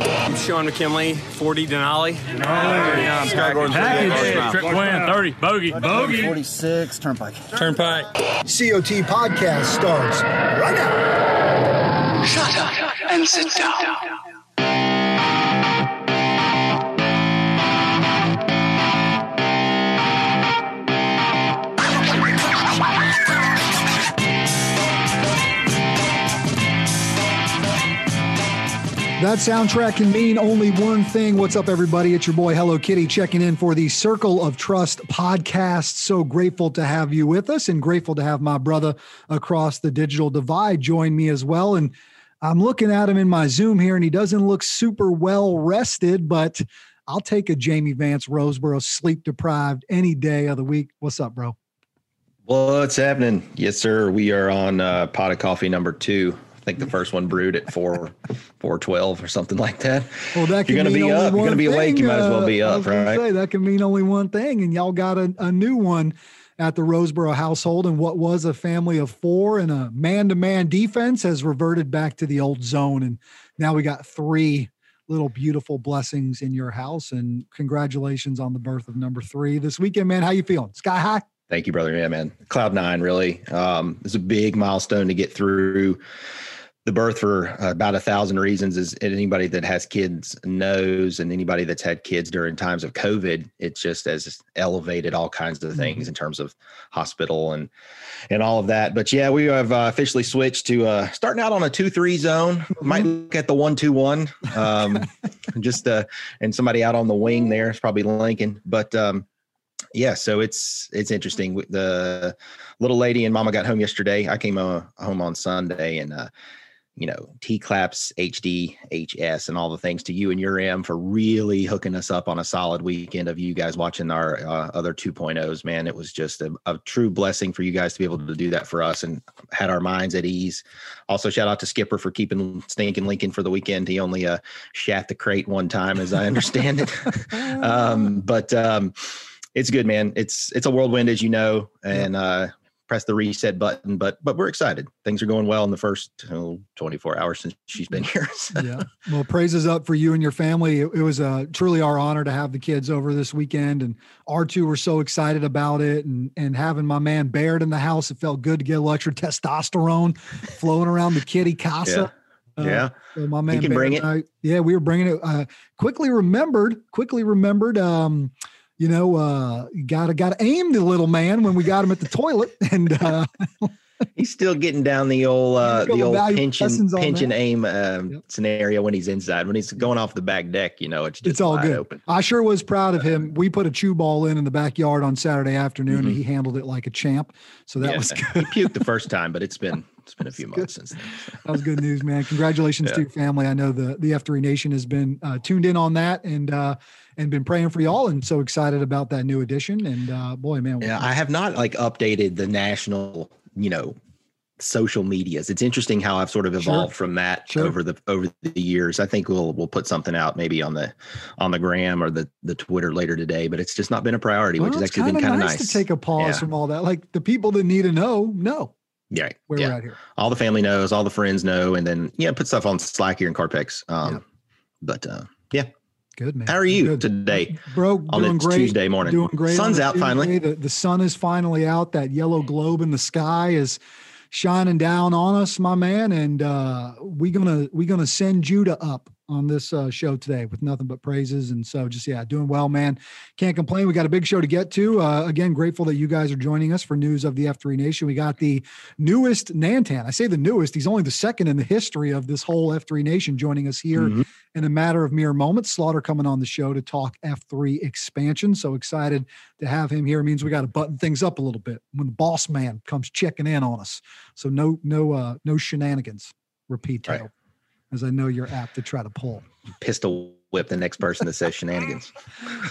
I'm Sean McKinley, 40 Denali. Oh, yeah, Sky Gordon, Package. Trip win, 30, bogey, bogey. 46 Turnpike. Turnpike. COT Podcast starts right now. Shut up and sit down. That soundtrack can mean only one thing. What's up, everybody? It's your boy Hello Kitty checking in for the Circle of Trust podcast. So grateful to have you with us and grateful to have my brother across the digital divide join me as well. And I'm looking at him in my Zoom here, and he doesn't look super well rested, but I'll take a Jamie Vance Roseboro sleep deprived any day of the week. What's up, bro? What's happening? Yes, sir. We are on uh, pot of coffee number two. I think the first one brewed at four, four twelve or something like that. Well, that You're gonna be up. You're gonna be awake. You might as well be uh, up, right? Say, that can mean only one thing, and y'all got a, a new one at the Roseboro household, and what was a family of four and a man-to-man defense has reverted back to the old zone, and now we got three little beautiful blessings in your house. And congratulations on the birth of number three this weekend, man. How you feeling? Sky high? Thank you, brother. Yeah, man. Cloud nine, really. Um, it's a big milestone to get through the birth for uh, about a thousand reasons is anybody that has kids knows and anybody that's had kids during times of covid it just has elevated all kinds of things in terms of hospital and and all of that. But yeah we have uh, officially switched to uh, starting out on a 2-3 zone. Might look at the 1-2-1 um, just uh and somebody out on the wing there is probably lincoln. But um yeah so it's it's interesting. The little lady and mama got home yesterday. I came uh, home on sunday and uh you know, T claps, HD, HS, and all the things to you and your M for really hooking us up on a solid weekend of you guys watching our uh, other 2.0s. Man, it was just a, a, true blessing for you guys to be able to do that for us and had our minds at ease. Also, shout out to Skipper for keeping stinking Lincoln for the weekend. He only uh, shat the crate one time, as I understand it. um, but um, it's good, man. It's it's a whirlwind, as you know, and uh, press the reset button but but we're excited things are going well in the first oh, 24 hours since she's been here so. yeah well praises up for you and your family it, it was uh, truly our honor to have the kids over this weekend and our two were so excited about it and and having my man baird in the house it felt good to get a little extra testosterone flowing around the kitty casa yeah. Uh, yeah. So my man, he can Baird bring it. I, yeah, we were bringing it. Uh, quickly remembered. Quickly remembered. Um, you know, uh, gotta gotta aim the little man when we got him at the toilet, and uh, he's still getting down the old uh, the old pension pension that. aim um, yep. scenario when he's inside. When he's going off the back deck, you know, it's just it's all good. Open. I sure was proud of him. We put a chew ball in in the backyard on Saturday afternoon, mm-hmm. and he handled it like a champ. So that yeah. was good. he puked the first time, but it's been it's been a few months since then. that was good news, man. Congratulations yeah. to your family. I know the the F3 Nation has been uh, tuned in on that and uh, and been praying for y'all and so excited about that new edition. And uh, boy, man, yeah, I have not like updated the national, you know, social medias. It's interesting how I've sort of evolved sure. from that sure. over the over the years. I think we'll we'll put something out maybe on the on the gram or the the Twitter later today, but it's just not been a priority, well, which has actually been kind of nice, nice to take a pause yeah. from all that. Like the people that need to know, know. Yeah, where yeah. we're at here. All the family knows, all the friends know, and then yeah, put stuff on Slack here in Carpex. Um, yeah. but uh, yeah, Good man. How are you Good. today, bro? on doing great. Tuesday morning. Doing great. Sun's out Tuesday. finally. The, the sun is finally out. That yellow globe in the sky is shining down on us, my man. And uh, we gonna we gonna send Judah up on this uh, show today with nothing but praises. And so just yeah, doing well, man. Can't complain. We got a big show to get to. Uh, again, grateful that you guys are joining us for news of the F3 Nation. We got the newest Nantan. I say the newest. He's only the second in the history of this whole F3 Nation joining us here Mhm. in a matter of mere moments. Slaughter coming on the show to talk F3 expansion. So excited to have him here. It means we got to button things up a little bit when the boss man comes checking in on us. So no, no, uh, no shenanigans. Repeat Right. As I know you're apt to try to pull. Pistol whip the next person that says shenanigans.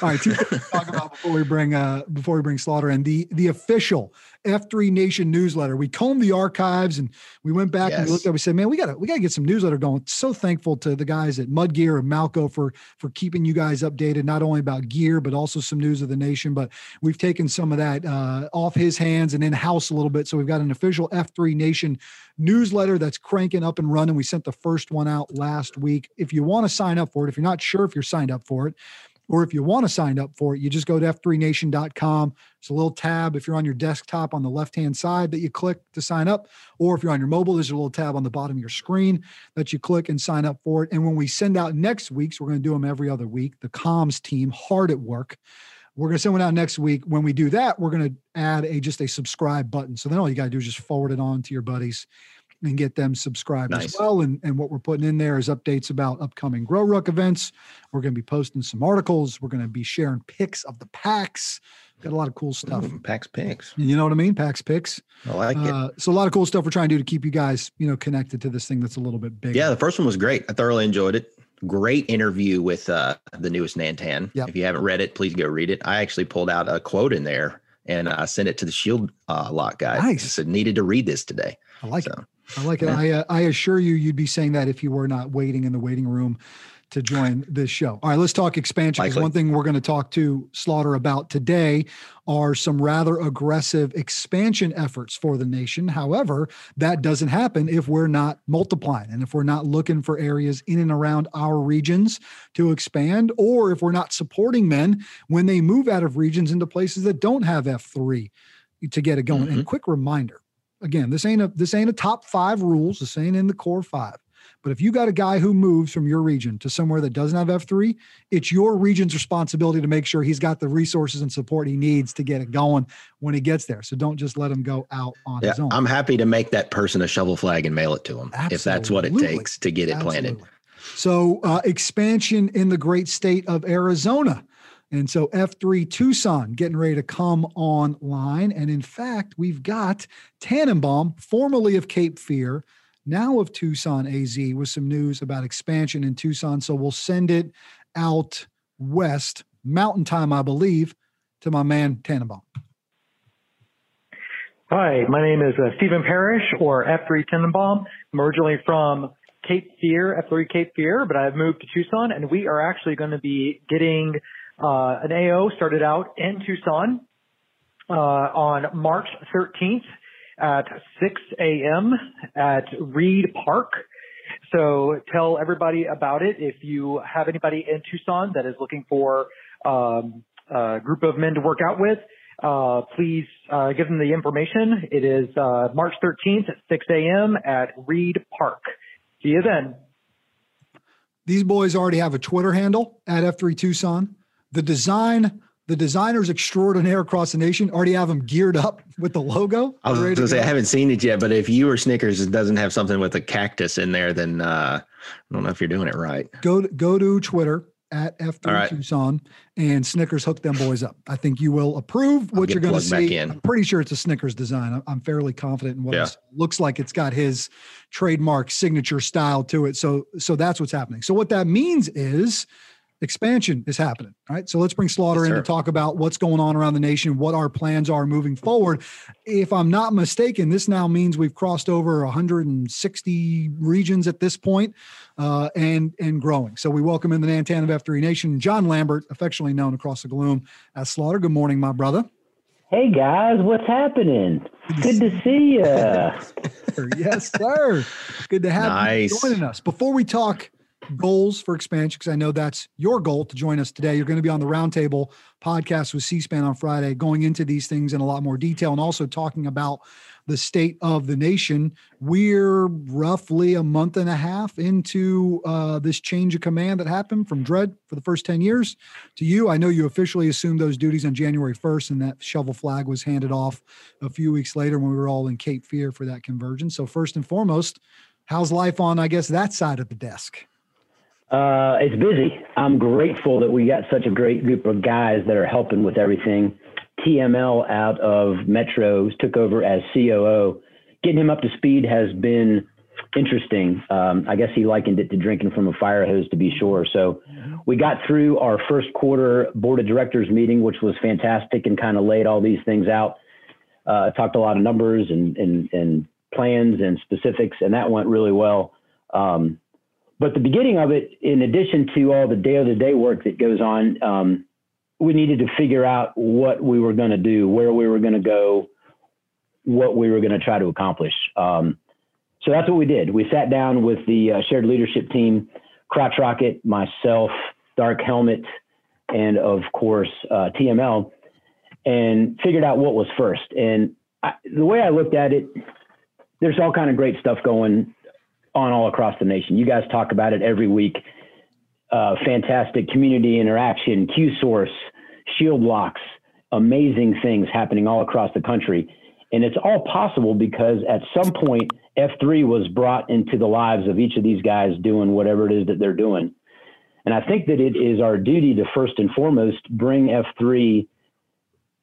All right, two things to talk about before we bring uh before we bring Slaughter in the the official F3 Nation newsletter. We combed the archives and we went back and we looked at. We said, "Man, we got to we got to get some newsletter going." So thankful to the guys at Mud Gear and Malco for for keeping you guys updated, not only about gear but also some news of the nation. But we've taken some of that uh, off his hands and in house a little bit. So we've got an official F3 Nation newsletter that's cranking up and running. We sent the first one out last week. If you want to sign up for it, if you're not sure if you're signed up for it, or if you want to sign up for it, you just go to f3nation.com. It's a little tab if you're on your desktop on the left hand side that you click to sign up. Or if you're on your mobile, there's a little tab on the bottom of your screen that you click and sign up for it. And when we send out next week's, we're going to do them every other week. The comms team, hard at work. We're going to send one out next week. When we do that, we're going to add a just a subscribe button. So then all you got to do is just forward it on to your buddies and get them subscribed as well. And, and what we're putting in there is updates about upcoming Grow Ruck events. We're going to be posting some articles. We're going to be sharing pics of the packs. Got a lot of cool stuff. Ooh, Pax picks. You know what I mean? Packs picks. I like it. Uh, so a lot of cool stuff we're trying to do to keep you guys, you know, connected to this thing that's a little bit bigger. Yeah, the first one was great. I thoroughly enjoyed it. Great interview with uh, the newest Nantan. Yep. If you haven't read it, please go read it. I actually pulled out a quote in there and I sent it to the Shield uh, lot guys. Nice. I said needed to read this today. I like it. I like it. I uh, I assure you, you'd be saying that if you were not waiting in the waiting room to join this show. All right, let's talk expansion. 'cause Likely. one thing we're going to talk to Slaughter about today are some rather aggressive expansion efforts for the nation. However, that doesn't happen if we're not multiplying and if we're not looking for areas in and around our regions to expand, or if we're not supporting men when they move out of regions into places that don't have F3 to get it going. And quick reminder again, this ain't a this ain't a top five rules. This ain't in the core five. But if you got a guy who moves from your region to somewhere that doesn't have F3, it's your region's responsibility to make sure he's got the resources and support he needs to get it going when he gets there. So don't just let him go out on yeah, his own. I'm happy to make that person a shovel flag and mail it to them if that's what it takes to get it planted. So uh, expansion in the great state of Arizona. And so F3 Tucson getting ready to come online. And in fact, we've got Tannenbaum, formerly of Cape Fear, now of Tucson AZ, with some news about expansion in Tucson. So we'll send it out west, mountain time, I believe, to my man Tannenbaum. Hi, my name is uh, Stephen Parrish or F3 Tannenbaum. I'm originally from Cape Fear, F3 Cape Fear, but I've moved to Tucson and we are actually going to be getting uh, an AO started out in Tucson uh, on March 13th at 6 a.m. at Reid Park. So tell everybody about it. If you have anybody in Tucson that is looking for um, a group of men to work out with, uh, please uh, give them the information. It is uh, March 13th at 6 a.m. at Reid Park. See you then. These boys already have a Twitter handle at F3 Tucson. The design, the designers extraordinaire across the nation already have them geared up with the logo. I was going to say, go. I haven't seen it yet, but if you or Snickers doesn't have something with a cactus in there, then uh, I don't know if you're doing it right. go to, go to Twitter at F3 All right. Tucson and Snickers hook them boys up. I think you will approve what you're going to see. I'm pretty sure it's a Snickers design. I'm, I'm fairly confident in what Yeah. it looks like. It's got his trademark signature style to it. So so that's what's happening. So what that means is expansion is happening. All right. So let's bring Slaughter Yes, in to talk about what's going on around the nation, what our plans are moving forward. If I'm not mistaken, this now means we've crossed over 160 regions at this point, uh, and and growing. So we welcome in the Nantan of F3 Nation, John Lambert, affectionately known across the gloom as Slaughter. Good morning, my brother. Hey guys, what's happening? Good to see you. Yes, sir. Good to have you Nice. joining us. Before we talk goals for expansion, because I know that's your goal to join us today, you're going to be on the Roundtable podcast with C-SPAN on Friday, going into these things in a lot more detail and also talking about the state of the nation. We're roughly a month and a half into uh, this change of command that happened from Dredd for the first 10 years to you. I know you officially assumed those duties on January 1st, and that shovel flag was handed off a few weeks later when we were all in Cape Fear for that convergence. So, first and foremost, how's life on, I guess, that side of the desk? Uh, it's busy. I'm grateful that we got such a great group of guys that are helping with everything. TML out of Metros took over as COO. Getting him up to speed has been interesting. Um, I guess he likened it to drinking from a fire hose, to be sure. So we got through our first quarter board of directors meeting, which was fantastic and kind of laid all these things out. Uh, talked a lot of numbers and, and, and plans and specifics, and that went really well. Um, but the beginning of it, in addition to all the day to day work that goes on, um, we needed to figure out what we were going to do, where we were going to go, what we were going to try to accomplish. Um, so that's what we did. We sat down with the uh, shared leadership team, Crotch Rocket, myself, Dark Helmet, and of course uh, TML, and figured out what was first. And I, the way I looked at it, there's all kind of great stuff going on all across the nation. You guys talk about it every week. Uh, fantastic community interaction, Q source, shield locks, amazing things happening all across the country. And it's all possible because at some point, F3 was brought into the lives of each of these guys doing whatever it is that they're doing. And I think that it is our duty to first and foremost bring F3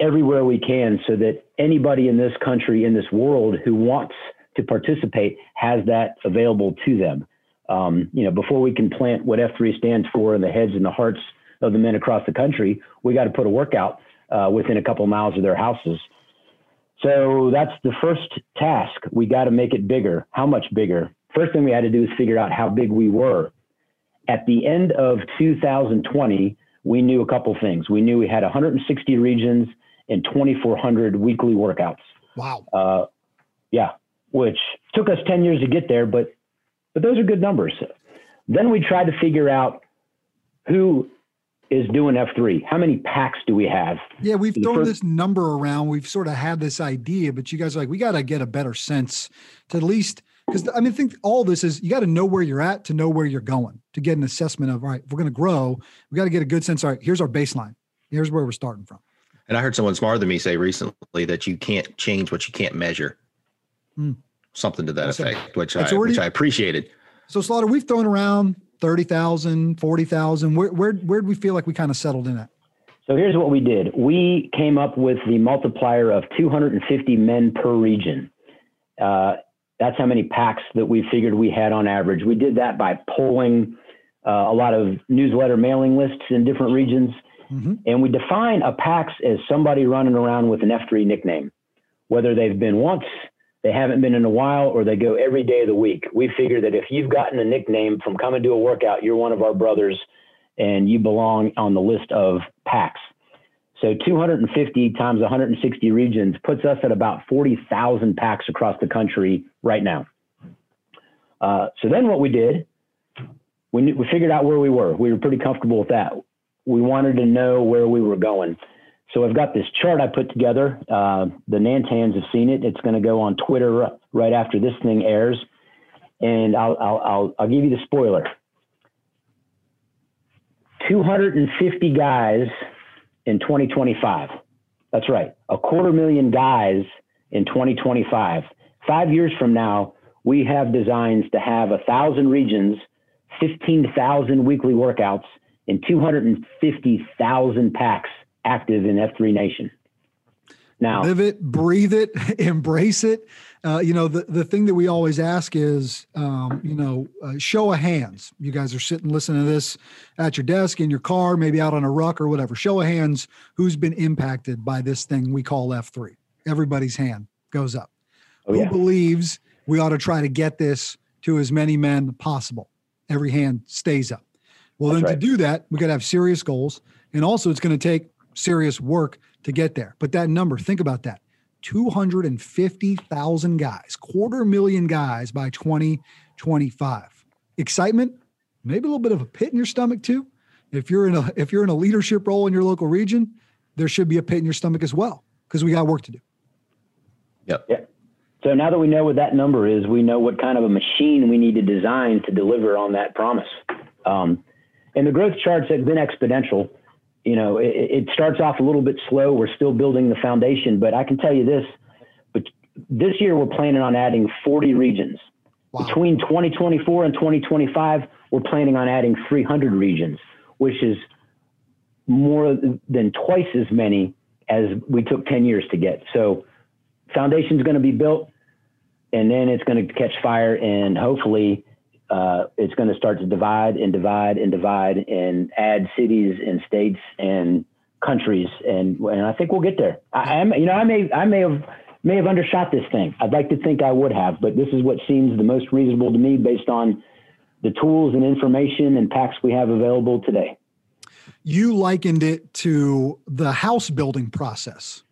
everywhere we can so that anybody in this country, in this world who wants to participate has that available to them. Um, you know, before we can plant what F3 stands for in the heads and the hearts of the men across the country, we got to put a workout uh, within a couple miles of their houses. So that's the first task. We got to make it bigger. How much bigger? First thing we had to do is figure out how big we were. At the end of 2020, we knew a couple things. We knew we had 160 regions and 2,400 weekly workouts. Wow. Uh, yeah, which took us 10 years to get there, but but those are good numbers. Then we tried to figure out who is doing F3. How many packs do we have? Yeah, we've thrown first- this number around. We've sort of had this idea, but you guys are like, we got to get a better sense to at least because I mean, I think all this is you got to know where you're at to know where you're going to get an assessment of all right, if we're going to grow, we got to get a good sense. All right, here's our baseline. Here's where we're starting from. And I heard someone smarter than me say recently that you can't change what you can't measure. Mm. Something to that That's effect, which I already, which I appreciated. So Slaughter, we've thrown around 30,000, 40,000. Where where where do we feel like we kind of settled in at? So here's what we did. We came up with the multiplier of 250 men per region. Uh, that's how many packs that we figured we had on average. We did that by polling uh, a lot of newsletter mailing lists in different regions. Mm-hmm. And we define a PAX as somebody running around with an F3 nickname, whether they've been once, they haven't been in a while, or they go every day of the week. We figure that if you've gotten a nickname from coming to a workout, you're one of our brothers and you belong on the list of packs. So 250 times 160 regions puts us at about 40,000 packs across the country right now. Uh, so then what we did, we, we figured out where we were. We were pretty comfortable with that we wanted to know where we were going. So I've got this chart I put together. Uh, the Nantans have seen it. It's going to go on Twitter right after this thing airs, and I'll I'll I'll, I'll give you the spoiler. 250 guys in 2025. That's right, a quarter million guys in 2025. Five years from now, we have designs to have a thousand regions, 15,000 weekly workouts, and 250,000 packs active in F3 Nation. Now, live it, breathe it, embrace it. Uh, you know, the, the thing that we always ask is, um, you know, uh, show of hands. You guys are sitting listening to this at your desk, in your car, maybe out on a ruck or whatever. Show of hands who's been impacted by this thing we call F3. Everybody's hand goes up. Oh, Who believes we ought to try to get this to as many men possible? Every hand stays up. Well, That's then right. to do that, we got to have serious goals. And also, it's going to take serious work to get there. But that number, think about that 250,000 guys, quarter million guys by 2025. Excitement, maybe a little bit of a pit in your stomach too. If you're in a if you're in a leadership role in your local region, there should be a pit in your stomach as well because we got work to do. Yep. Yeah. So now that we know what that number is, we know what kind of a machine we need to design to deliver on that promise. Um, and the growth charts have been exponential. You know, it, it starts off a little bit slow. We're still building the foundation, but I can tell you this: but this year we're planning on adding 40 regions. Wow. Between 2024 and 2025, we're planning on adding 300 regions, which is more than twice as many as we took 10 years to get. So, foundation is going to be built. and then it's going to catch fire, and hopefully, uh, it's going to start to divide and divide and divide and add cities and states and countries, and and I think we'll get there. I am, you know, I may I may have may have undershot this thing. I'd like to think I would have, but this is what seems the most reasonable to me based on the tools and information and packs we have available today. You likened it to the house building process.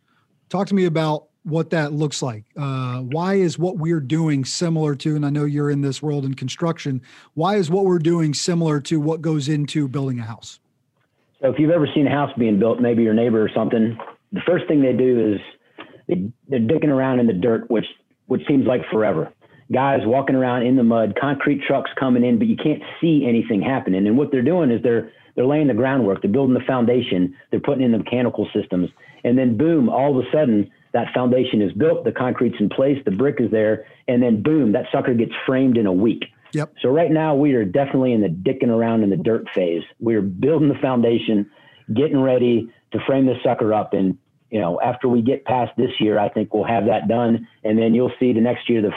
Talk to me about what that looks like. Uh, why is what we're doing similar to, and I know you're in this world in construction, why is what we're doing similar to what goes into building a house? So if you've ever seen a house being built, maybe your neighbor or something, the first thing they do is they, they're digging around in the dirt, which which seems like forever. Guys walking around in the mud, concrete trucks coming in, but you can't see anything happening. And what they're doing is they're they're laying the groundwork, they're building the foundation, they're putting in the mechanical systems, and then boom, all of a sudden that foundation is built, the concrete's in place, the brick is there, and then boom, that sucker gets framed in a week. Yep. So right now we are definitely in the dicking around in the dirt phase. We're building the foundation, getting ready to frame this sucker up. And, you know, after we get past this year, I think we'll have that done. And then you'll see the next year, the,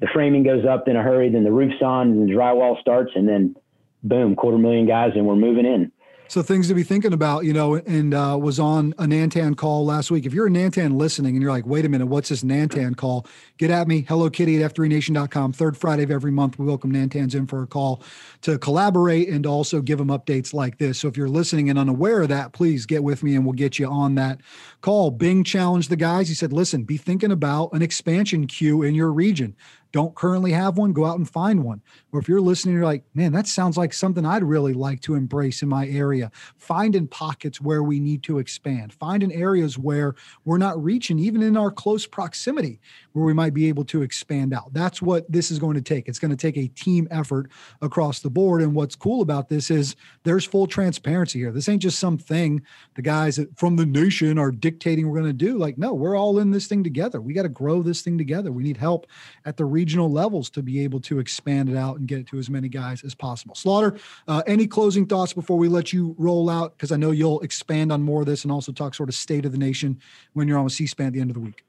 the framing goes up in a hurry, then the roof's on and the drywall starts and then boom, quarter million guys and we're moving in. So things to be thinking about, you know, and uh, was on a Nantan call last week. If you're a Nantan listening and you're like, wait a minute, what's this Nantan call? Get at me, hello kitty at f3nation.com. Third Friday of every month, we welcome Nantans in for a call to collaborate and also give them updates like this. So if you're listening and unaware of that, please get with me and we'll get you on that call. Bing challenged the guys. He said, listen, be thinking about an expansion queue in your region don't currently have one, go out and find one. Or if you're listening, you're like, man, that sounds like something I'd really like to embrace in my area. Find in pockets where we need to expand. Find in areas where we're not reaching, even in our close proximity, where we might be able to expand out. That's what this is going to take. It's going to take a team effort across the board. And what's cool about this is there's full transparency here. This ain't just something the guys from the nation are dictating we're going to do. Like, no, we're all in this thing together. We got to grow this thing together. We need help at the regional levels to be able to expand it out and get it to as many guys as possible. Slaughter, uh, any closing thoughts before we let you roll out? Because I know you'll expand on more of this and also talk sort of state of the nation when you're on with C-SPAN at the end of the week.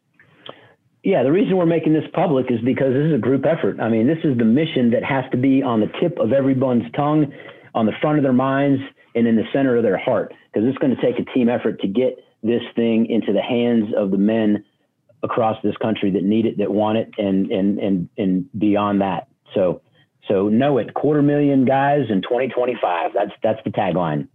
Yeah, the reason we're making this public is because this is a group effort. I mean, this is the mission that has to be on the tip of everyone's tongue, on the front of their minds, and in the center of their heart. Because it's going to take a team effort to get this thing into the hands of the men across this country that need it, that want it, and and and and beyond that. So so know it, quarter million guys in 2025. That's that's the tagline.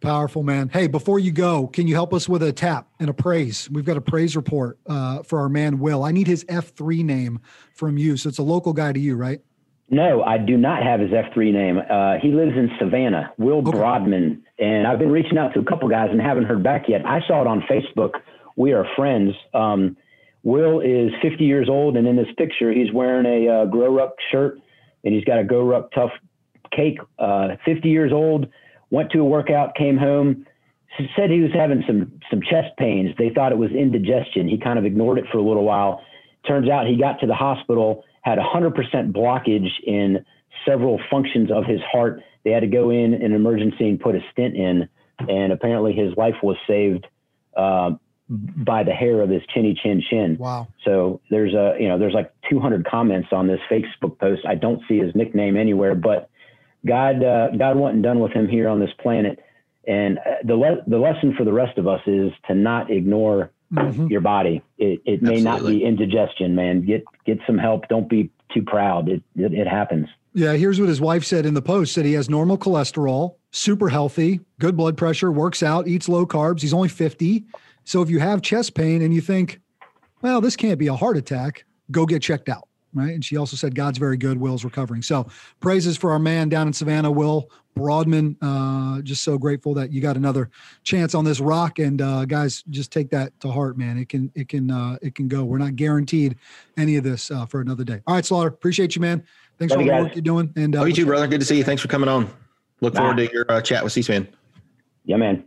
Powerful, man. Hey, before you go, can you help us with a tap and a praise? We've got a praise report uh, for our man Will. I need his F3 name from you. So it's a local guy to you, right? No, I do not have his F3 name. Uh, he lives in Savannah, Will okay. Broadman. And I've been reaching out to a couple guys and haven't heard back yet. I saw it on Facebook. We are friends. Um, Will is 50 years old, and in this picture, he's wearing a uh, Grow Ruck shirt and he's got a Grow Ruck Tough cake. Uh, 50 years old went to a workout, came home, said he was having some some chest pains. They thought it was indigestion. He kind of ignored it for a little while. Turns out he got to the hospital, had 100% blockage in several functions of his heart. They had to go in an emergency and put a stent in, and apparently his life was saved uh, by the hair of his chinny chin chin. Wow. So there's a you know there's like 200 comments on this Facebook post. I don't see his nickname anywhere, but God, uh, God wasn't done with him here on this planet. And uh, the le- the lesson for the rest of us is to not ignore mm-hmm. your body. It, it may not be indigestion, man. Get get some help. Don't be too proud. It, it, it happens. Yeah, here's what his wife said in the post: said he has normal cholesterol, super healthy, good blood pressure, works out, eats low carbs. He's only 50. So if you have chest pain and you think, well, this can't be a heart attack, go get checked out right? And she also said God's very good, Will's recovering. So praises for our man down in Savannah, Will Broadman. Uh, just so grateful that you got another chance on this rock. And uh, guys, just take that to heart, man. It can it can uh, it can go. We're not guaranteed any of this uh, for another day. All right, Slaughter, appreciate you, man. Thanks Love for all the work you're doing. And uh, oh, you too, brother. Good to see you. Thanks for coming on. Look forward to your uh, chat with C-SPAN. Yeah, man.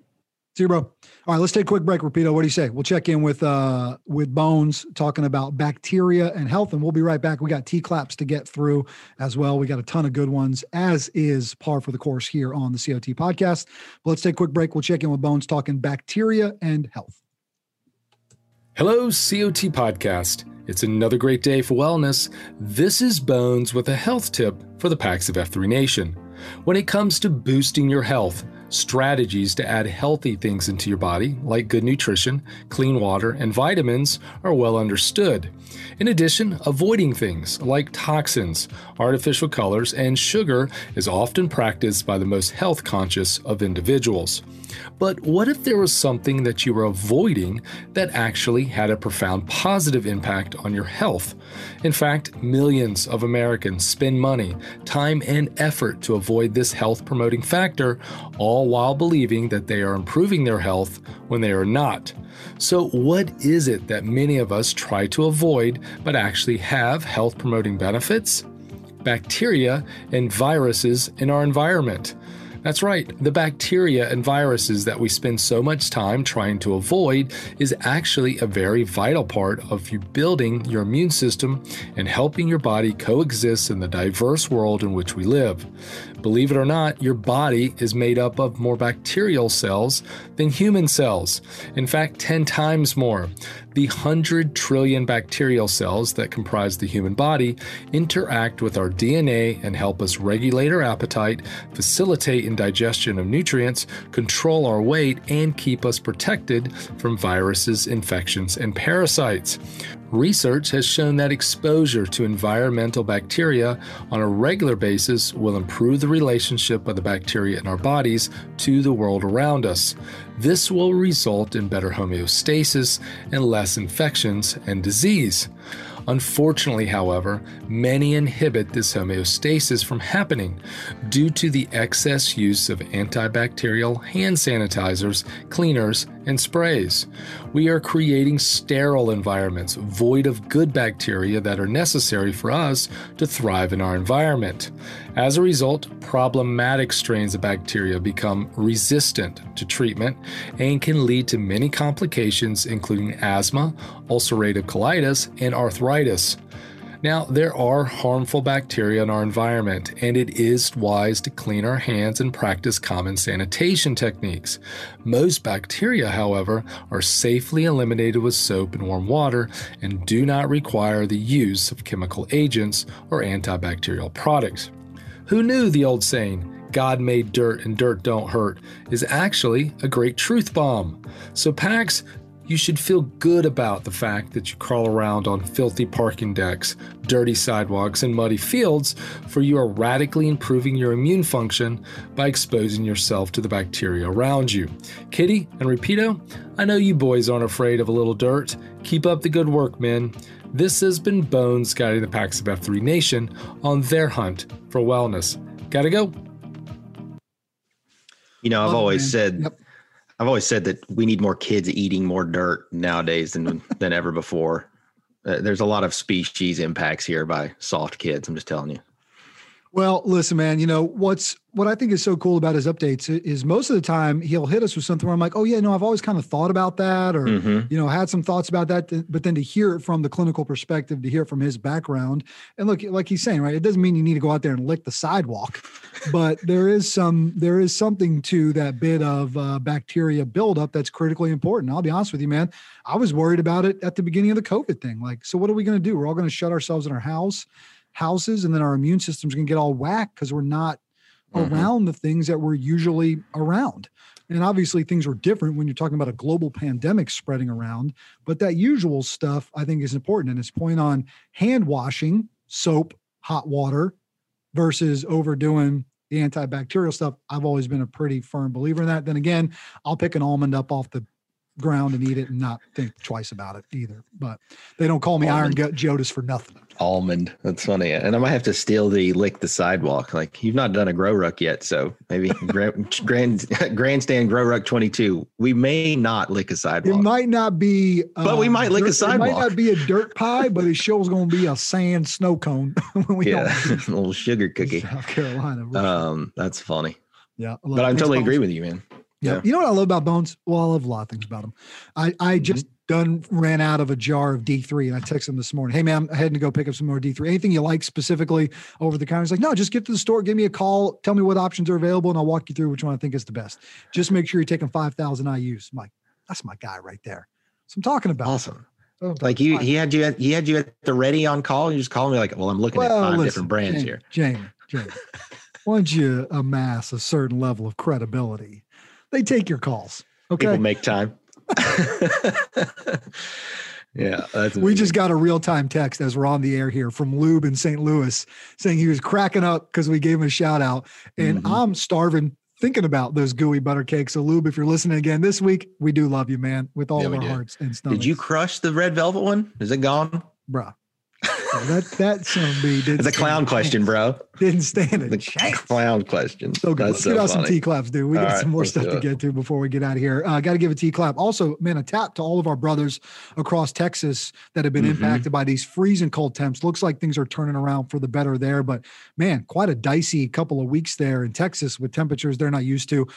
See you, bro. All right, let's take a quick break. Rapido, what do you say? We'll check in with uh with Bones talking about bacteria and health, and we'll be right back. We got T claps to get through as well. We got a ton of good ones, as is par for the course here on the COT podcast. But let's take a quick break. We'll check in with Bones talking bacteria and health. Hello, COT Podcast. It's another great day for wellness. This is Bones with a health tip for the Packs of F3 Nation. When it comes to boosting your health, strategies to add healthy things into your body, like good nutrition, clean water, and vitamins, are well understood. In addition, avoiding things like toxins, artificial colors, and sugar is often practiced by the most health conscious of individuals. But what if there was something that you were avoiding that actually had a profound positive impact on your health? In fact, millions of Americans spend money, time, and effort to avoid this health promoting factor, all while believing that they are improving their health when they are not. So, what is it that many of us try to avoid but actually have health promoting benefits? Bacteria and viruses in our environment. That's right, the bacteria and viruses that we spend so much time trying to avoid is actually a very vital part of you building your immune system and helping your body coexist in the diverse world in which we live. Believe it or not, your body is made up of more bacterial cells than human cells. In fact, 10 times more. The 100 trillion bacterial cells that comprise the human body interact with our DNA and help us regulate our appetite, facilitate indigestion of nutrients, control our weight, and keep us protected from viruses, infections, and parasites. Research has shown that exposure to environmental bacteria on a regular basis will improve the relationship of the bacteria in our bodies to the world around us. This will result in better homeostasis and less infections and disease. Unfortunately, however, many inhibit this homeostasis from happening due to the excess use of antibacterial hand sanitizers, cleaners, and sprays. We are creating sterile environments void of good bacteria that are necessary for us to thrive in our environment. As a result, problematic strains of bacteria become resistant to treatment and can lead to many complications, including asthma, ulcerative colitis, and arthritis. Now, there are harmful bacteria in our environment, and it is wise to clean our hands and practice common sanitation techniques. Most bacteria, however, are safely eliminated with soap and warm water and do not require the use of chemical agents or antibacterial products. Who knew the old saying, God made dirt and dirt don't hurt, is actually a great truth bomb? So, Packs, you should feel good about the fact that you crawl around on filthy parking decks, dirty sidewalks, and muddy fields, for you are radically improving your immune function by exposing yourself to the bacteria around you. Kitty and Rapido, I know you boys aren't afraid of a little dirt. Keep up the good work, men. This has been Bones guiding the Packs of F3 Nation on their hunt for wellness. Gotta go. You know, I've Oh, always man. said Yep. I've always said that we need more kids eating more dirt nowadays than than ever before. Uh, there's a lot of species impacts here by soft kids. I'm just telling you. Well, listen, man, you know, what's what I think is so cool about his updates is most of the time he'll hit us with something where I'm like, oh yeah, no, I've always kind of thought about that or Mhm. you know, had some thoughts about that, but then to hear it from the clinical perspective, to hear it from his background. And look, like he's saying, right, it doesn't mean you need to go out there and lick the sidewalk, but there is some there is something to that bit of uh, bacteria buildup that's critically important. I'll be honest with you, man. I was worried about it at the beginning of the COVID thing. Like, so what are we going to do? We're all going to shut ourselves in our house houses and then our immune system's going to get all whacked because we're not Mhm. around the things that we're usually around. And obviously things were different when you're talking about a global pandemic spreading around but that usual stuff i think is important and his point on hand washing soap hot water versus overdoing the antibacterial stuff. I've always been a pretty firm believer in that. Then again i'll pick an almond up off the ground and eat it and not think twice about it either but they don't call me iron Almond. gut jodas for nothing Almond. That's funny. And I might have to steal the lick the sidewalk. Like you've not done a grow ruck yet, so maybe grand, grand grandstand grow ruck 22. We may not lick a sidewalk. It might not be, But we might lick a dirt- It might not be a dirt pie, but it sure is going to be a sand snow cone when we yeah, a little sugar cookie. South Carolina. Um, that's funny. yeah, But. I totally agree with you, man. Yeah. Yeah. You know what I love about Bones? Well, I love a lot of things about him. I, I mm-hmm. just done ran out of a jar of D3 and I texted him this morning. Hey man, I'm heading to go pick up some more D3. Anything you like specifically over the counter? He's like, no, just get to the store, give me a call, tell me what options are available, and I'll walk you through which one I think is the best. Just make sure you're taking 5,000 IUs. I'm like, that's my guy right there. So I'm talking about. Awesome. Oh, Like he fine. he had you at, he had you at the ready on call. You just called me like, well, I'm looking at five listen, different brands Jamie, here. Jamie, Jamie, once you amass a certain level of credibility, they take your calls. Okay. People make time. yeah, we just got a real time text as we're on the air here from Lube in St. Louis saying he was cracking up because we gave him a shout out. And Mhm. I'm starving thinking about those gooey butter cakes. So, Lube, if you're listening again this week, we do love you, man, with all Yeah, of our do. hearts and stomachs. Did you crush the red velvet one? Is it gone? bruh? That that son of a didn't It's a clown question, bro. Didn't stand a The chance. clown question. So good. That's Let's so get out some. T claps, dude. We All got right, some more stuff to get to before we get out of here. Uh, got to give a T clap. Also, man, a tap to all of our brothers across Texas that have been Mhm. impacted by these freezing cold temps. Looks like things are turning around for the better there, but man, quite a dicey couple of weeks there in Texas with temperatures they're not used to.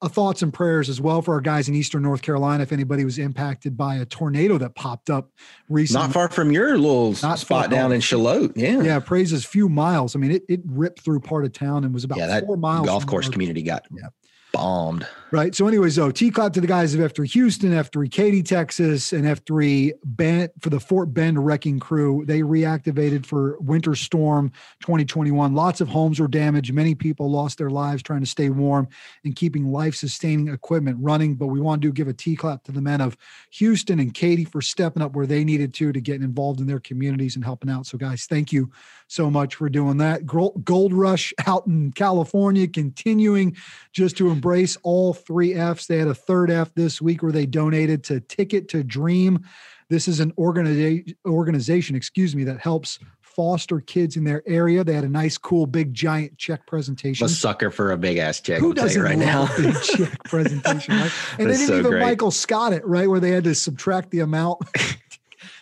Uh, thoughts and prayers as well for our guys in Eastern North Carolina. If anybody was impacted by a tornado that popped up recently, Not far from your little Not spot down in Shallotte. Yeah. yeah, praises few miles. I mean, it, it ripped through part of town and was about Yeah, that four miles. golf course our- community got Yeah. Bombed. Right. So, anyways, though, T clap to the guys of F3 Houston, F3 Katy, Texas, and F3 Bend for the Fort Bend wrecking crew. They reactivated for Winter Storm 2021. Lots of homes were damaged. Many people lost their lives trying to stay warm and keeping life sustaining equipment running. But we want to give a T clap to the men of Houston and Katy for stepping up where they needed to to get involved in their communities and helping out. So, guys, thank you so much for doing that. Gold Rush out in California continuing just to embrace all three F's. They had a third F this week where they donated to Ticket to Dream. This is an organiza- organization, excuse me, that helps foster kids in their area. They had a nice, cool, big, giant check I'm presentation. a sucker for a big ass check. Who I'll doesn't right now. love a big check presentation, right? And they didn't so even great. Michael Scott it, right? Where they had to subtract the amount.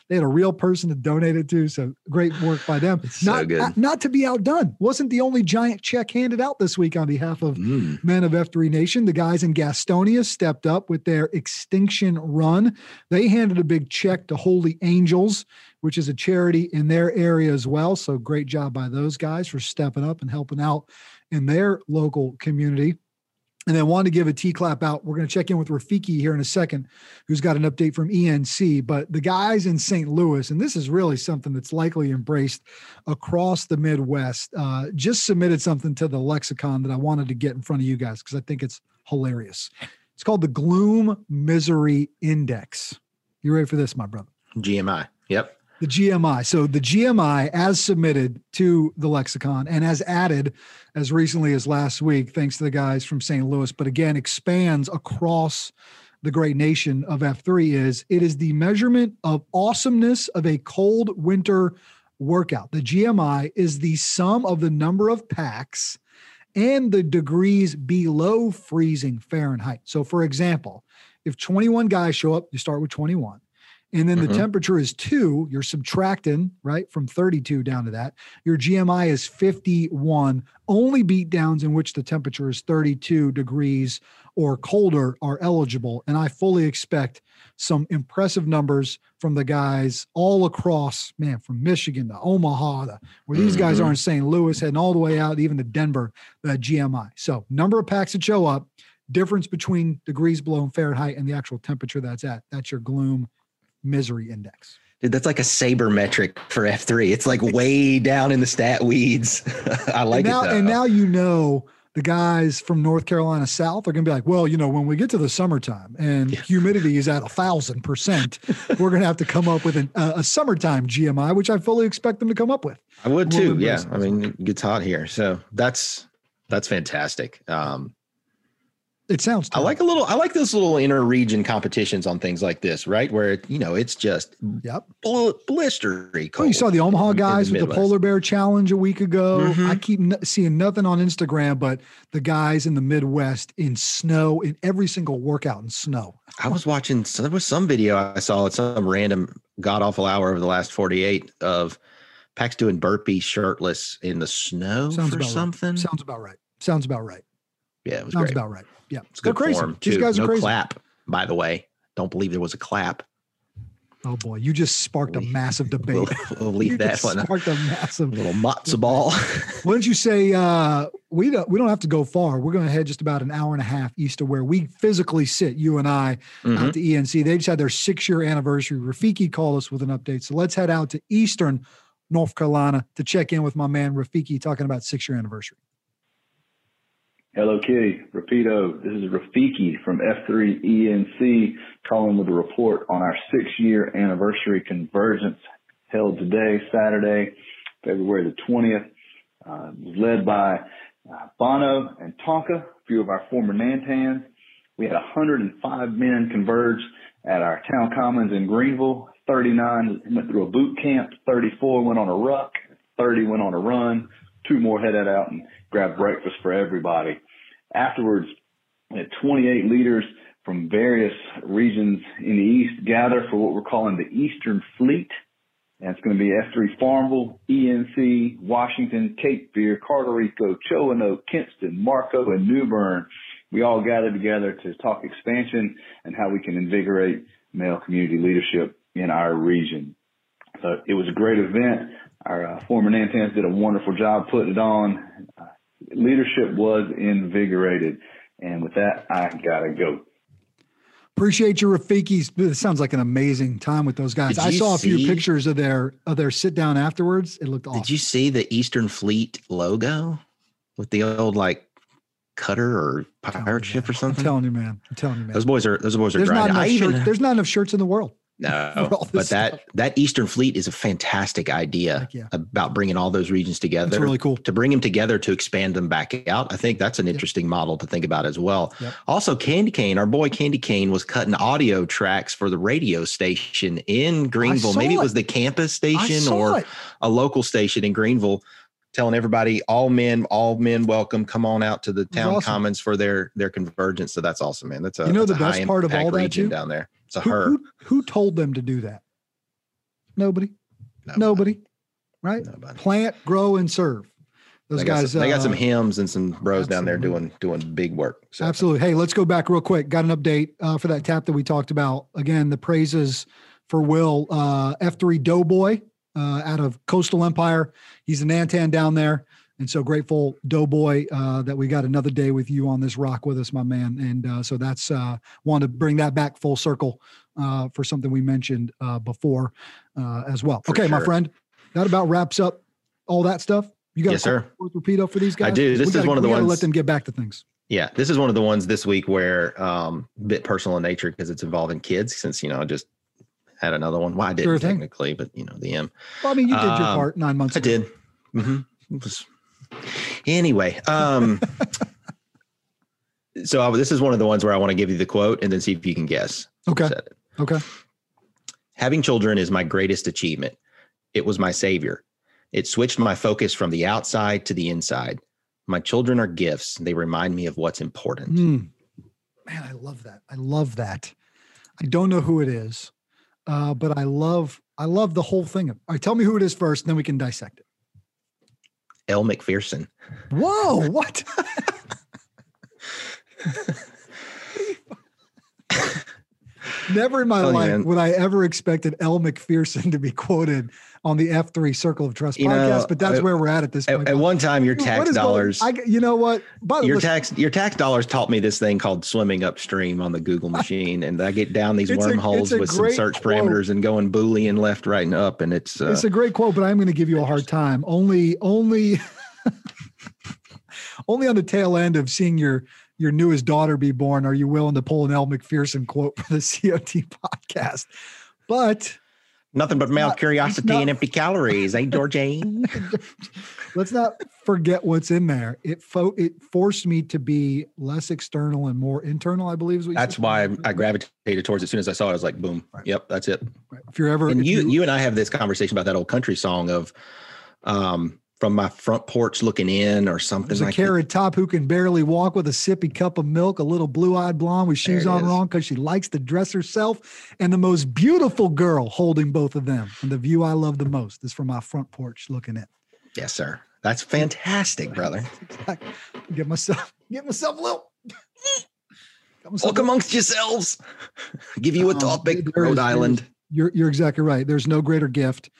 they had a real person to donate it to. So great work by them. so not, good. not to be outdone. Wasn't the only giant check handed out this week on behalf of Mm. men of F3 Nation. The guys in Gastonia stepped up with their extinction run. They handed a big check to Holy Angels, which is a charity in their area as well. So great job by those guys for stepping up and helping out in their local community. And then wanted to give a T clap out. We're going to check in with Rafiki here in a second, who's got an update from ENC. But the guys in St. Louis, and this is really something that's likely embraced across the Midwest, uh, just submitted something to the lexicon that I wanted to get in front of you guys because I think it's hilarious. It's called the Gloom Misery Index. You ready for this, my brother? GMI. Yep. The GMI. So the GMI, as submitted to the lexicon and as added as recently as last week, thanks to the guys from St. Louis, but again expands across the great nation of F3 is it is the measurement of awesomeness of a cold winter workout. The GMI is the sum of the number of packs and the degrees below freezing Fahrenheit. So for example, if 21 guys show up, you start with 21 and then the Mhm. temperature is two, you're subtracting, right, from 32 down to that. Your GMI is 51. Only beat downs in which the temperature is 32 degrees or colder are eligible. And I fully expect some impressive numbers from the guys all across, man, from Michigan to Omaha, to, where these guys Mhm. are in St. Louis, heading all the way out, even to Denver, the GMI. So, number of packs that show up, difference between degrees below in Fahrenheit and the actual temperature that's at. That's your gloom misery index. Dude, that's like a saber metric for F3. It's like way down in the stat weeds. I like and now, it. Though. and now you know the guys from North Carolina South are going to be like, well, you know, when we get to the summertime and Yeah. humidity is at a thousand percent, we're going to have to come up with an, uh, a summertime GMI, which I fully expect them to come up with. I would too. Yeah. I mean, it gets hot here. So that's that's fantastic. Um, It sounds. I like a little. I like those little inter-region competitions on things like this, right? Where you know it's just Yep. bl- blistery Oh, cold. you saw the Omaha in the guys with the polar bear challenge a week ago. Mhm. I keep n- seeing nothing on Instagram, but the guys in the Midwest in snow in every single workout in snow. I was watching. So there was some video I saw at some random god awful hour over the last forty-eight of Pax doing burpee shirtless in the snow Sounds for about something. right. Sounds about right. Sounds about right. yeah, it was Sounds great. about right. Yeah, It's good crazy. form These too. guys are no crazy. clap, by the way. Don't believe there was a clap. Oh boy, you just sparked a massive We'll, debate. we'll You leave that just one. Sparked a massive. little matzo ball. Why don't you say uh, we don't we don't have to go far. We're going to head just about an hour and a half east of where we physically sit. You and I Mhm. out to ENC. They just had their six year anniversary. Rafiki called us with an update. So let's head out to Eastern North Carolina to check in with my man Rafiki talking about six year anniversary. Hello, Kitty. Rapido. This is Rafiki from F3 ENC calling with a report on our six year anniversary convergence held today, Saturday, February the 20th. Uh, led by uh, Bono and Tonka, a few of our former Nantans. We had 105 men converge at our town commons in Greenville. 39 went through a boot camp. 34 went on a ruck. 30 went on a run. Two more headed out and grabbed breakfast for everybody. Afterwards, we had 28 leaders from various regions in the East gather for what we're calling the Eastern Fleet. And it's going to be F3 Farmville, ENC, Washington, Cape Fear, Carter Rico, Choanoke, Kinston, Marco, and New Bern. We all gather together to talk expansion and how we can invigorate male community leadership in our region. So it was a great event. Our uh, former Nantans did a wonderful job putting it on. Leadership was invigorated. And with that, I gotta go. Appreciate your Rafiki's. It sounds like an amazing time with those guys. Did I saw a few pictures of their of their sit down afterwards. It looked awesome. Did you see the Eastern Fleet logo with the old like cutter or pirate ship or something? I'm telling you, man. I'm telling you, man. Those boys are those boys are There's not grinding. enough I even shirts. There's not enough shirts in the world. No, for all this but that stuff. that Eastern Fleet is a fantastic idea yeah. about bringing all those regions together. That's really cool. to bring them together to expand them back out. I think that's an interesting model to think about as well. Yep. Also, Candy Cane, our boy Candy Cane was cutting audio tracks for the radio station in Greenville. Maybe it it. was the campus station or it. a local station in Greenville. Telling everybody, all men, all men, welcome. Come on out to the town awesome. commons for their their convergence. So that's awesome, man. That's a You know the best part of all that, region too? down there. It's a Who, her. who, who told them to do that? Nobody. Nobody. Right? Nobody. Plant, grow, and serve. Those They got, guys. some, they got uh, some hymns and some bros down there doing doing big work. So Absolutely. Hey, let's go back real quick. Got an update uh, for that tap that we talked about. Again, the praises for Will uh, F3 Doughboy uh, out of Coastal Empire. He's an Nantan down there. And so grateful, Doughboy, uh, that we got another day with you on this rock with us, my man. And uh, so that's uh, wanted to bring that back full circle uh, for something we mentioned uh, before uh, as well. For okay, my friend, that about wraps up all that stuff. You got Yes, a sir. repeat for these guys? I do. We This is gotta- one of the ones- Let them get back to things. Yeah, this is one of the ones this week where um a bit personal in nature because it's involving kids. Since you know, I just had another one. Well, I didn't Sure technically, but you know, the M. Well, I mean, you did your Um, part nine months I ago. did. hmm It was anyway. Um, so I, this is one of the ones where I want to give you the quote and then see if you can guess. Okay. Okay. Having children is my greatest achievement. It was my savior. It switched my focus from the outside to the inside. My children are gifts. They remind me of what's important. Mm. Man, I love that. I love that. I don't know who it is, uh, but I love I love the whole thing. All right, tell me who it is first, and then we can dissect it. Elle Macpherson. Whoa, what? Never in my you, life man. would I ever expected Elle Macpherson to be quoted on the F3 Circle of Trust You know, podcast, but that's at- where we're at at this point. At, at one time, your Dude, tax what is going- dollars, I, you know what? By your way, tax, your tax dollars taught me this thing called swimming upstream on the Google machine, and I get down these wormholes a with some search quote. parameters and going boolean left, right, and up, and it's uh, it's a great quote, but I'm going to give you a hard time. Only, only, only on the tail end of seeing your your newest daughter be born are you willing to pull an Elle Macpherson quote for the COT podcast. But nothing but male not- curiosity not- and empty calories, eh, Georgine? let's not forget what's in there. It fo- it forced me to be less external and more internal. I believe is what That's why I gravitated towards. it. As soon as I saw it, I was like, "Boom! Yep, that's it." Right. If you're ever And if you, you and I have this conversation about that old country song of, um, from my front porch looking in, or something like that. There's a like that. carrot top who can barely walk with a sippy cup of milk, a little blue-eyed blonde with shoes on is. wrong because she likes to dress herself, and the most beautiful girl holding both of them. And the view I love the most is from my front porch looking in. Yes, sir. That's fantastic, brother. Get myself, get myself a little. Got myself Look a- amongst yourselves. Give you a Um, topic, is- Rhode Island. You're you're exactly right. There's no greater gift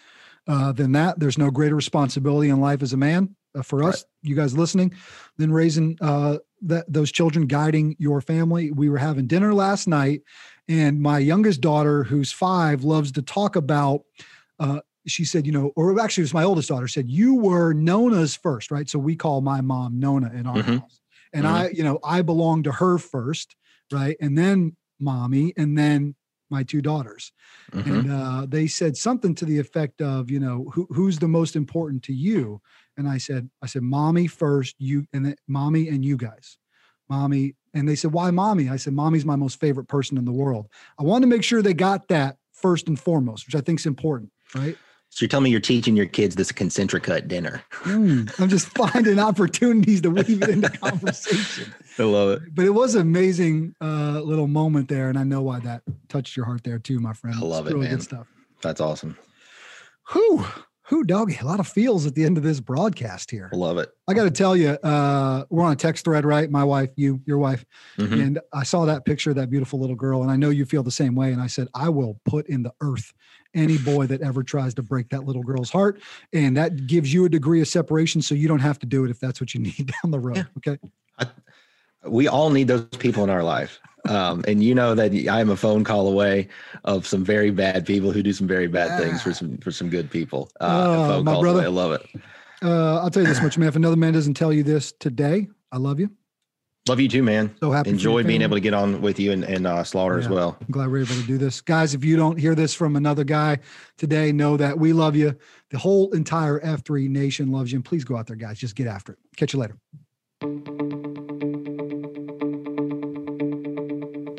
uh, than that. There's no greater responsibility in life as a man uh, for us, right. you guys listening, than raising uh, that those children, guiding your family. We were having dinner last night, and my youngest daughter, who's five, loves to talk about. Uh, she said, you know, or actually, it was my oldest daughter said, you were Nona's first, right? So we call my mom Nona in our mm-hmm. house, and mm-hmm. I, you know, I belong to her first, right, and then mommy, and then my two daughters. Mm-hmm. and uh, they said something to the effect of you know who, who's the most important to you? And i said i said mommy first you and then mommy and you guys. Mommy and they said why mommy? I said mommy's my most favorite person in the world. I wanted to make sure they got that first and foremost which i think is important right so you're telling me you're teaching your kids this concentric cut dinner. Mm, I'm just finding opportunities to weave it into conversation. I love it. But it was an amazing uh, little moment there, and I know why that touched your heart there too, my friend. I love it's it, really man. Good stuff. That's awesome. Who? Who, doggy? A lot of feels at the end of this broadcast here. I love it. I got to tell you, uh, we're on a text thread, right? My wife, you, your wife, mm-hmm. and I saw that picture of that beautiful little girl, and I know you feel the same way. And I said, I will put in the earth any boy that ever tries to break that little girl's heart, and that gives you a degree of separation, so you don't have to do it if that's what you need down the road. Yeah. Okay. I, we all need those people in our life. Um, and you know that I am a phone call away of some very bad people who do some very bad yeah. things for some for some good people. Uh, uh my brother, away. I love it. Uh, I'll tell you this much, man. If another man doesn't tell you this today, I love you. Love you too, man. So happy. Enjoy being able to get on with you and, and uh, Slaughter yeah. as well. I'm glad we're able to do this, guys. If you don't hear this from another guy today, know that we love you. The whole entire F3 Nation loves you, and please go out there, guys. Just get after it. Catch you later.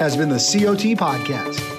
has been the COT Podcast.